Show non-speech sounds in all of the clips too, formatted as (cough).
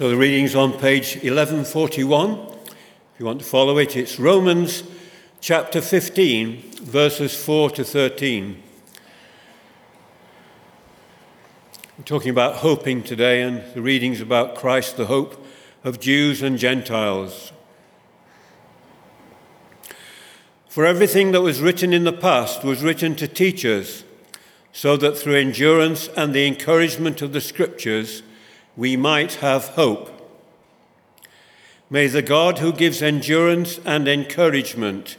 So the reading's on page 1141. If you want to follow it, it's Romans chapter 15, verses 4 to 13. We're talking about hoping today, and the reading's about Christ, the hope of Jews and Gentiles. For everything that was written in the past was written to teach us, so that through endurance and the encouragement of the Scriptures we might have hope. May the God who gives endurance and encouragement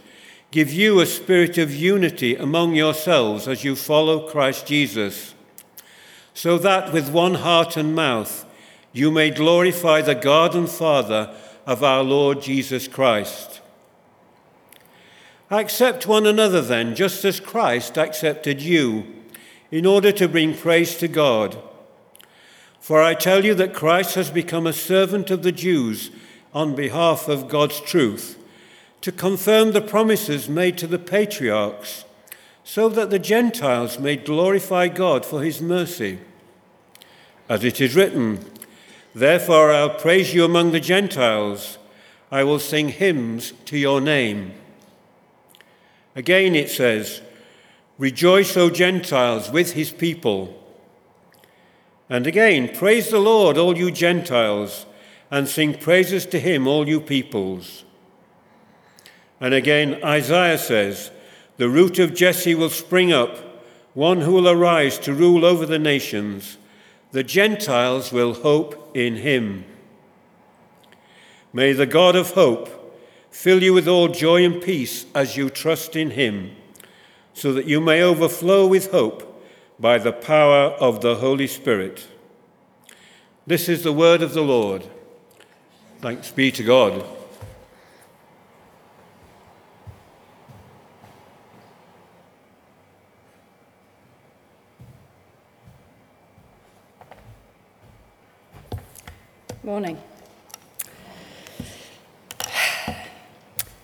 give you a spirit of unity among yourselves as you follow Christ Jesus, so that with one heart and mouth you may glorify the God and Father of our Lord Jesus Christ. Accept one another then, just as Christ accepted you, in order to bring praise to God. For I tell you that Christ has become a servant of the Jews on behalf of God's truth, to confirm the promises made to the patriarchs, so that the Gentiles may glorify God for his mercy. As it is written, Therefore I'll praise you among the Gentiles, I will sing hymns to your name. Again it says, Rejoice, O Gentiles, with his people. And again, praise the Lord, all you Gentiles, and sing praises to him, all you peoples. And again, Isaiah says, The root of Jesse will spring up, one who will arise to rule over the nations. The Gentiles will hope in him. May the God of hope fill you with all joy and peace as you trust in him, so that you may overflow with hope by the power of the Holy Spirit. This is the word of the Lord. Thanks be to God. Morning.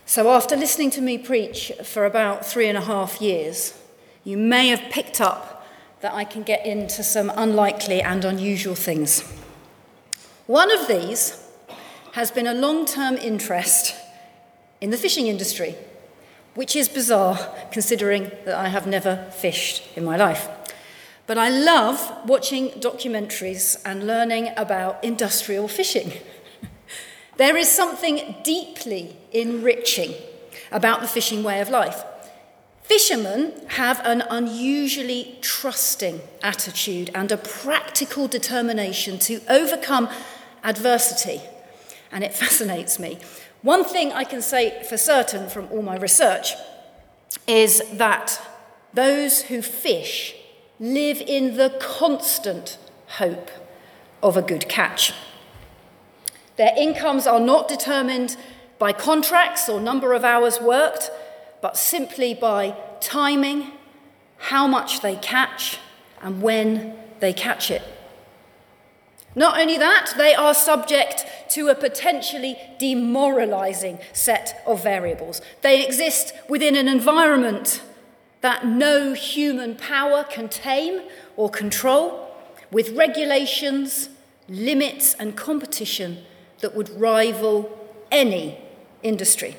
So, after listening to me preach for about three and a half years, you may have picked up that I can get into some unlikely and unusual things. One of these has been a long term interest in the fishing industry, which is bizarre considering that I have never fished in my life. But I love watching documentaries and learning about industrial fishing. (laughs) There is something deeply enriching about the fishing way of life. Fishermen have an unusually trusting attitude and a practical determination to overcome adversity, and it (laughs) fascinates me. One thing I can say for certain from all my research is that those who fish live in the constant hope of a good catch. Their incomes are not determined by contracts or number of hours worked, but simply by timing, how much they catch, and when they catch it. Not only that, they are subject to a potentially demoralizing set of variables. They exist within an environment that no human power can tame or control, with regulations, limits, and competition that would rival any industry.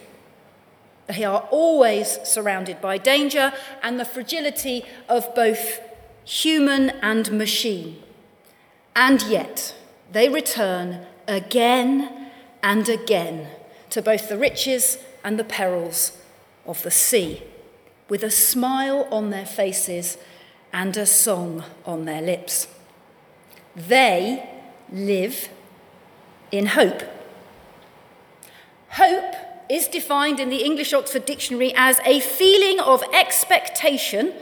They are always surrounded by danger and the fragility of both human and machine. And yet, they return again and again to both the riches and the perils of the sea, with a smile on their faces and a song on their lips. They live in hope. Hope is defined in the English Oxford Dictionary as a feeling of expectation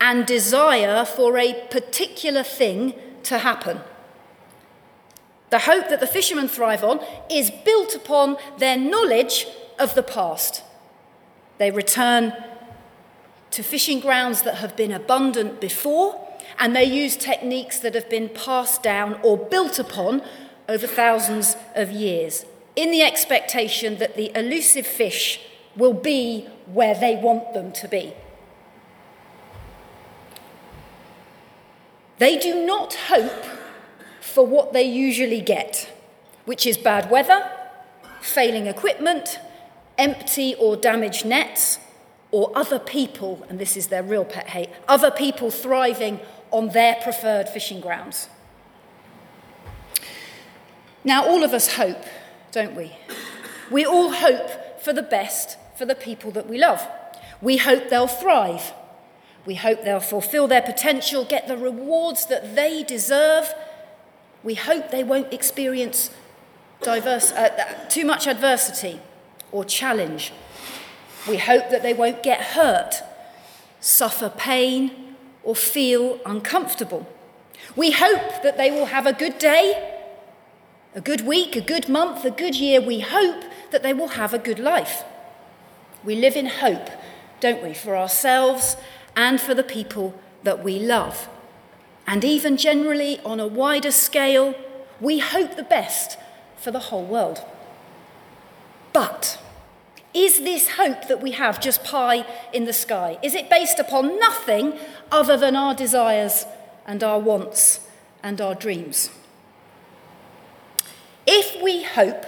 and desire for a particular thing to happen. The hope that the fishermen thrive on is built upon their knowledge of the past. They return to fishing grounds that have been abundant before, and they use techniques that have been passed down or built upon over thousands of years, in the expectation that the elusive fish will be where they want them to be. They do not hope for what they usually get, which is bad weather, failing equipment, empty or damaged nets, or other people, and this is their real pet hate, other people thriving on their preferred fishing grounds. Now, all of us hope, don't we? We all hope for the best for the people that we love. We hope they'll thrive. We hope they'll fulfill their potential, get the rewards that they deserve. We hope they won't experience diverse, uh, too much adversity or challenge. We hope that they won't get hurt, suffer pain, or feel uncomfortable. We hope that they will have a good day, a good week, a good month, a good year. We hope that they will have a good life. We live in hope, don't we, for ourselves and for the people that we love. And even generally, on a wider scale, we hope the best for the whole world. But is this hope that we have just pie in the sky? Is it based upon nothing other than our desires and our wants and our dreams? If we hope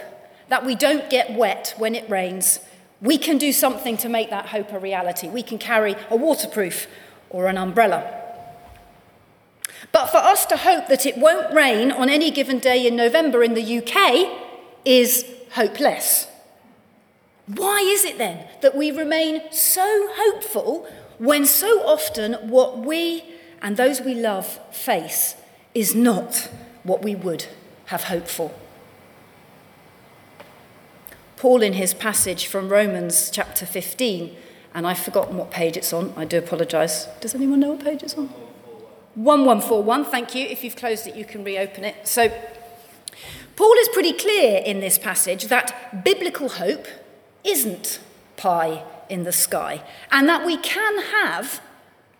that we don't get wet when it rains, we can do something to make that hope a reality. We can carry a waterproof or an umbrella. But for us to hope that it won't rain on any given day in November in the UK is hopeless. Why is it then that we remain so hopeful when so often what we and those we love face is not what we would have hoped for? Paul, in his passage from Romans chapter 15, and I've forgotten what page it's on, I do apologise. Does anyone know what page it's on? 1141, thank you. If you've closed it, you can reopen it. So, Paul is pretty clear in this passage that biblical hope isn't pie in the sky, and that we can have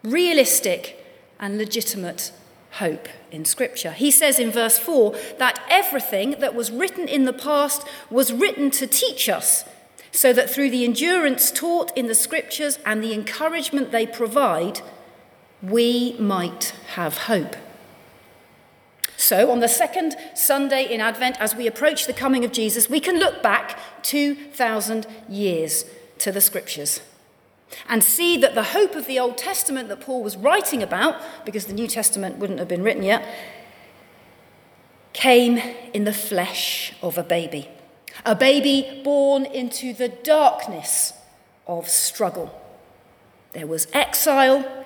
realistic and legitimate hope in Scripture. He says in verse 4 that everything that was written in the past was written to teach us, so that through the endurance taught in the Scriptures and the encouragement they provide, we might have hope. So, on the second Sunday in Advent, as we approach the coming of Jesus, we can look back 2,000 years to the Scriptures and see that the hope of the Old Testament that Paul was writing about, because the New Testament wouldn't have been written yet, came in the flesh of a baby. A baby born into the darkness of struggle. There was exile,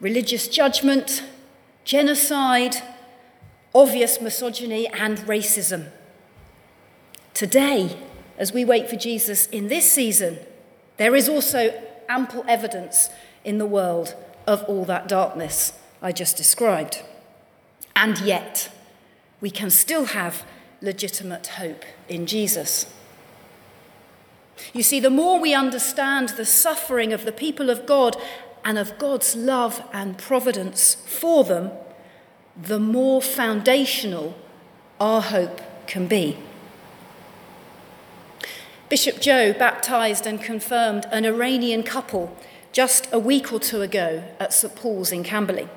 religious judgment, genocide, obvious misogyny, and racism. Today, as we wait for Jesus in this season, there is also ample evidence in the world of all that darkness I just described. And yet, we can still have legitimate hope in Jesus. You see, the more we understand the suffering of the people of God and of God's love and providence for them, the more foundational our hope can be. Bishop Jo baptised and confirmed an Iranian couple just a week or two ago at St Paul's in Camberley.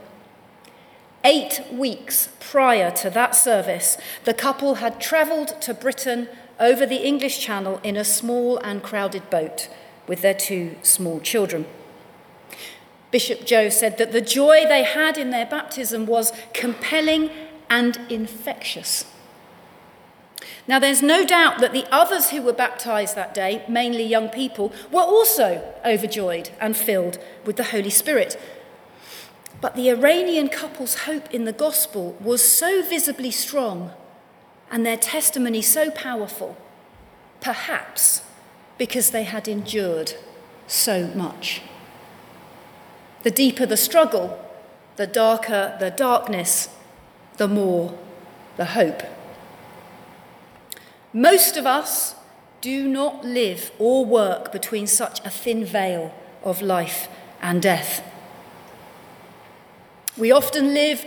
Eight weeks prior to that service, the couple had travelled to Britain over the English Channel in a small and crowded boat with their two small children. Bishop Jo said that the joy they had in their baptism was compelling and infectious. Now, there's no doubt that the others who were baptized that day, mainly young people, were also overjoyed and filled with the Holy Spirit. But the Iranian couple's hope in the gospel was so visibly strong and their testimony so powerful, perhaps because they had endured so much. The deeper the struggle, the darker the darkness, the more the hope. Most of us do not live or work between such a thin veil of life and death. We often live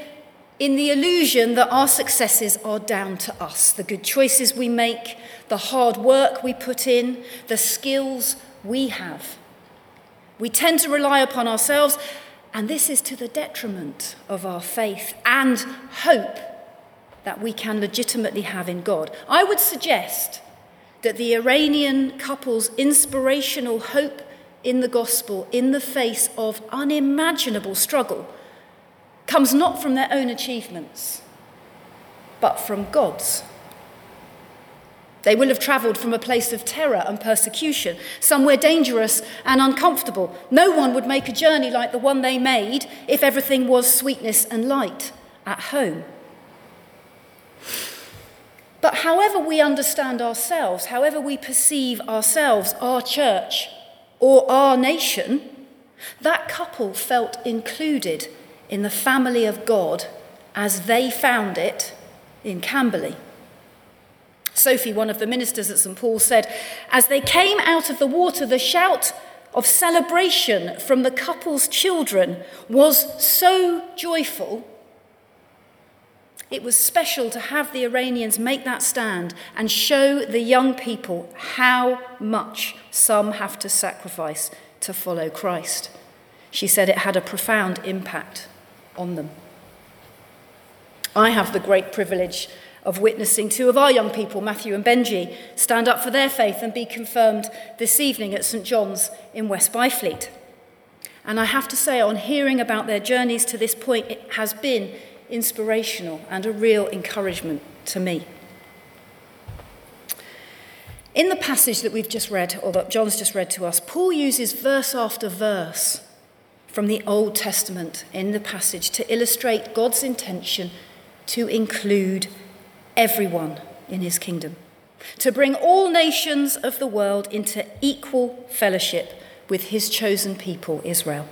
in the illusion that our successes are down to us the good choices we make, the hard work we put in, the skills we have. We tend to rely upon ourselves, and this is to the detriment of our faith and hope that we can legitimately have in God. I would suggest that the Iranian couple's inspirational hope in the gospel in the face of unimaginable struggle comes not from their own achievements, but from God's. They will have travelled from a place of terror and persecution, somewhere dangerous and uncomfortable. No one would make a journey like the one they made if everything was sweetness and light at home. But however we understand ourselves, however we perceive ourselves, our church, or our nation, that couple felt included in the family of God as they found it in Camberley. Sophie, one of the ministers at St. Paul, said, As they came out of the water, the shout of celebration from the couple's children was so joyful. It was special to have the Iranians make that stand and show the young people how much some have to sacrifice to follow Christ. She said it had a profound impact on them. I have the great privilege of witnessing two of our young people, Matthew and Benji, stand up for their faith and be confirmed this evening at St John's in West Byfleet. And I have to say, on hearing about their journeys to this point, it has been inspirational and a real encouragement to me. In the passage that we've just read, or that John's just read to us, Paul uses verse after verse from the Old Testament in the passage to illustrate God's intention to include everyone in his kingdom, to bring all nations of the world into equal fellowship with his chosen people, Israel.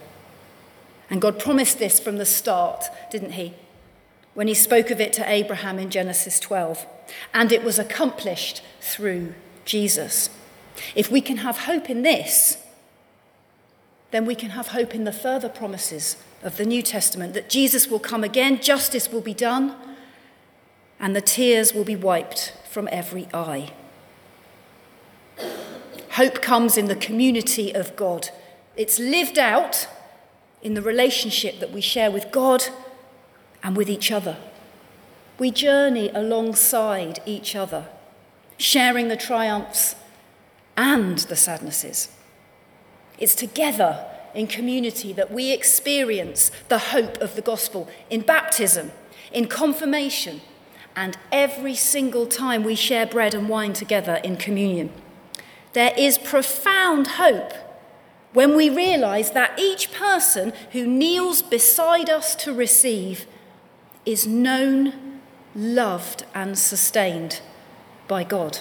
And God promised this from the start, didn't he? When he spoke of it to Abraham in Genesis 12. And it was accomplished through Jesus. If we can have hope in this, then we can have hope in the further promises of the New Testament that Jesus will come again, justice will be done, and the tears will be wiped from every eye. Hope comes in the community of God. It's lived out in the relationship that we share with God and with each other. We journey alongside each other, sharing the triumphs and the sadnesses. It's together in community that we experience the hope of the gospel in baptism, in confirmation, and every single time we share bread and wine together in communion. There is profound hope when we realize that each person who kneels beside us to receive is known, loved, and sustained by God.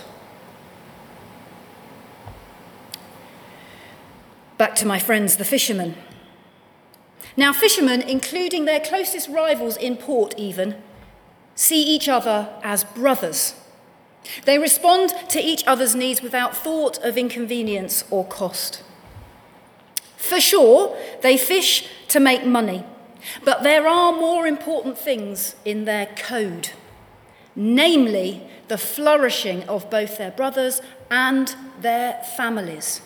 Back to my friends, the fishermen. Now, fishermen, including their closest rivals in port, even, see each other as brothers. They respond to each other's needs without thought of inconvenience or cost. For sure, they fish to make money, but there are more important things in their code, namely the flourishing of both their brothers and their families.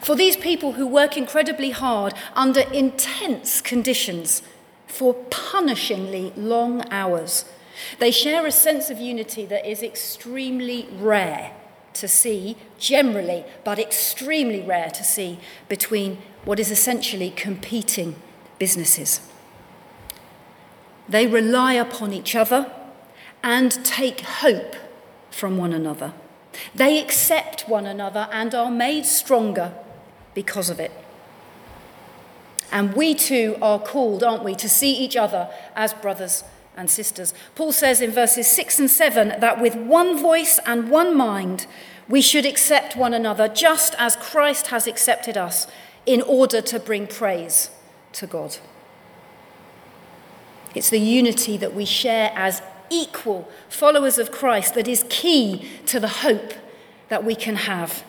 For these people who work incredibly hard under intense conditions for punishingly long hours. They share a sense of unity that is extremely rare to see, generally, but extremely rare to see between what is essentially competing businesses. They rely upon each other and take hope from one another. They accept one another and are made stronger because of it. And we too are called, aren't we, to see each other as brothers and sisters. Paul says in verses 6 and 7 that with one voice and one mind, we should accept one another just as Christ has accepted us in order to bring praise to God. It's the unity that we share as equal followers of Christ that is key to the hope that we can have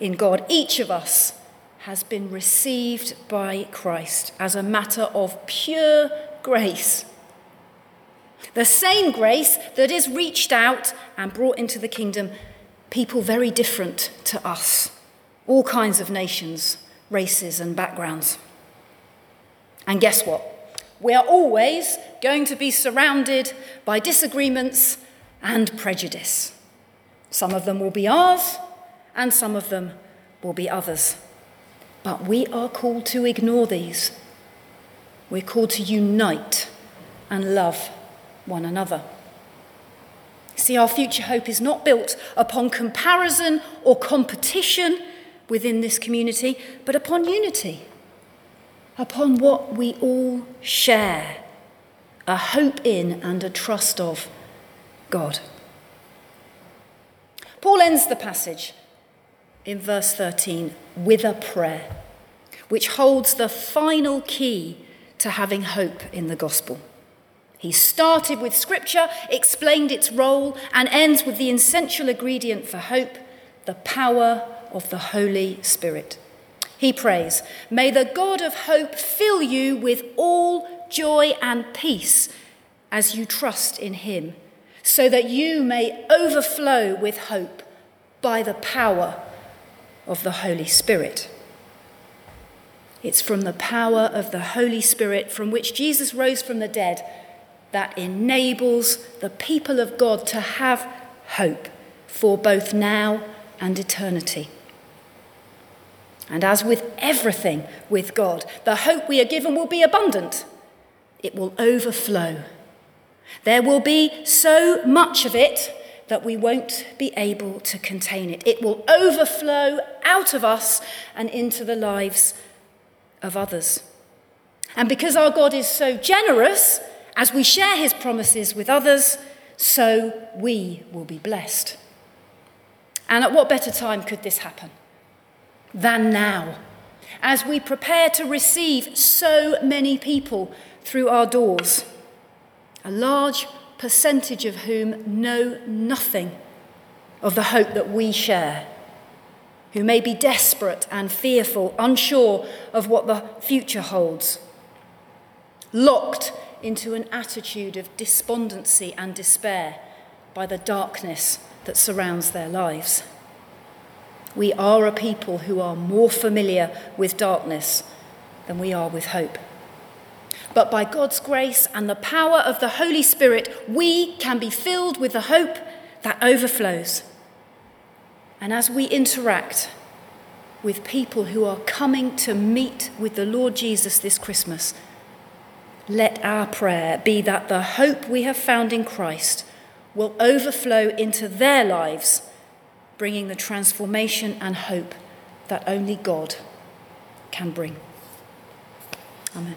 in God. Each of us has been received by Christ as a matter of pure grace. The same grace that is reached out and brought into the kingdom people very different to us, all kinds of nations, races, and backgrounds. And guess what? We are always going to be surrounded by disagreements and prejudice. Some of them will be ours, and some of them will be others. But we are called to ignore these. We're called to unite and love one another. See, our future hope is not built upon comparison or competition within this community, but upon unity, upon what we all share a hope in and a trust of God. Paul ends the passage in verse 13 with a prayer, which holds the final key to having hope in the gospel. He started with scripture, explained its role, and ends with the essential ingredient for hope the power of the Holy Spirit. He prays, May the God of hope fill you with all joy and peace as you trust in him, so that you may overflow with hope by the power of the Holy Spirit. It's from the power of the Holy Spirit from which Jesus rose from the dead that enables the people of God to have hope for both now and eternity. And as with everything with God, the hope we are given will be abundant. It will overflow. There will be so much of it that we won't be able to contain it. It will overflow out of us and into the lives of others. And because our God is so generous, as we share his promises with others, so we will be blessed. And at what better time could this happen than now, as we prepare to receive so many people through our doors, a large percentage of whom know nothing of the hope that we share, who may be desperate and fearful, unsure of what the future holds, locked into an attitude of despondency and despair by the darkness that surrounds their lives. We are a people who are more familiar with darkness than we are with hope. But by God's grace and the power of the Holy Spirit, we can be filled with the hope that overflows. And as we interact with people who are coming to meet with the Lord Jesus this Christmas, let our prayer be that the hope we have found in Christ will overflow into their lives, bringing the transformation and hope that only God can bring. Amen.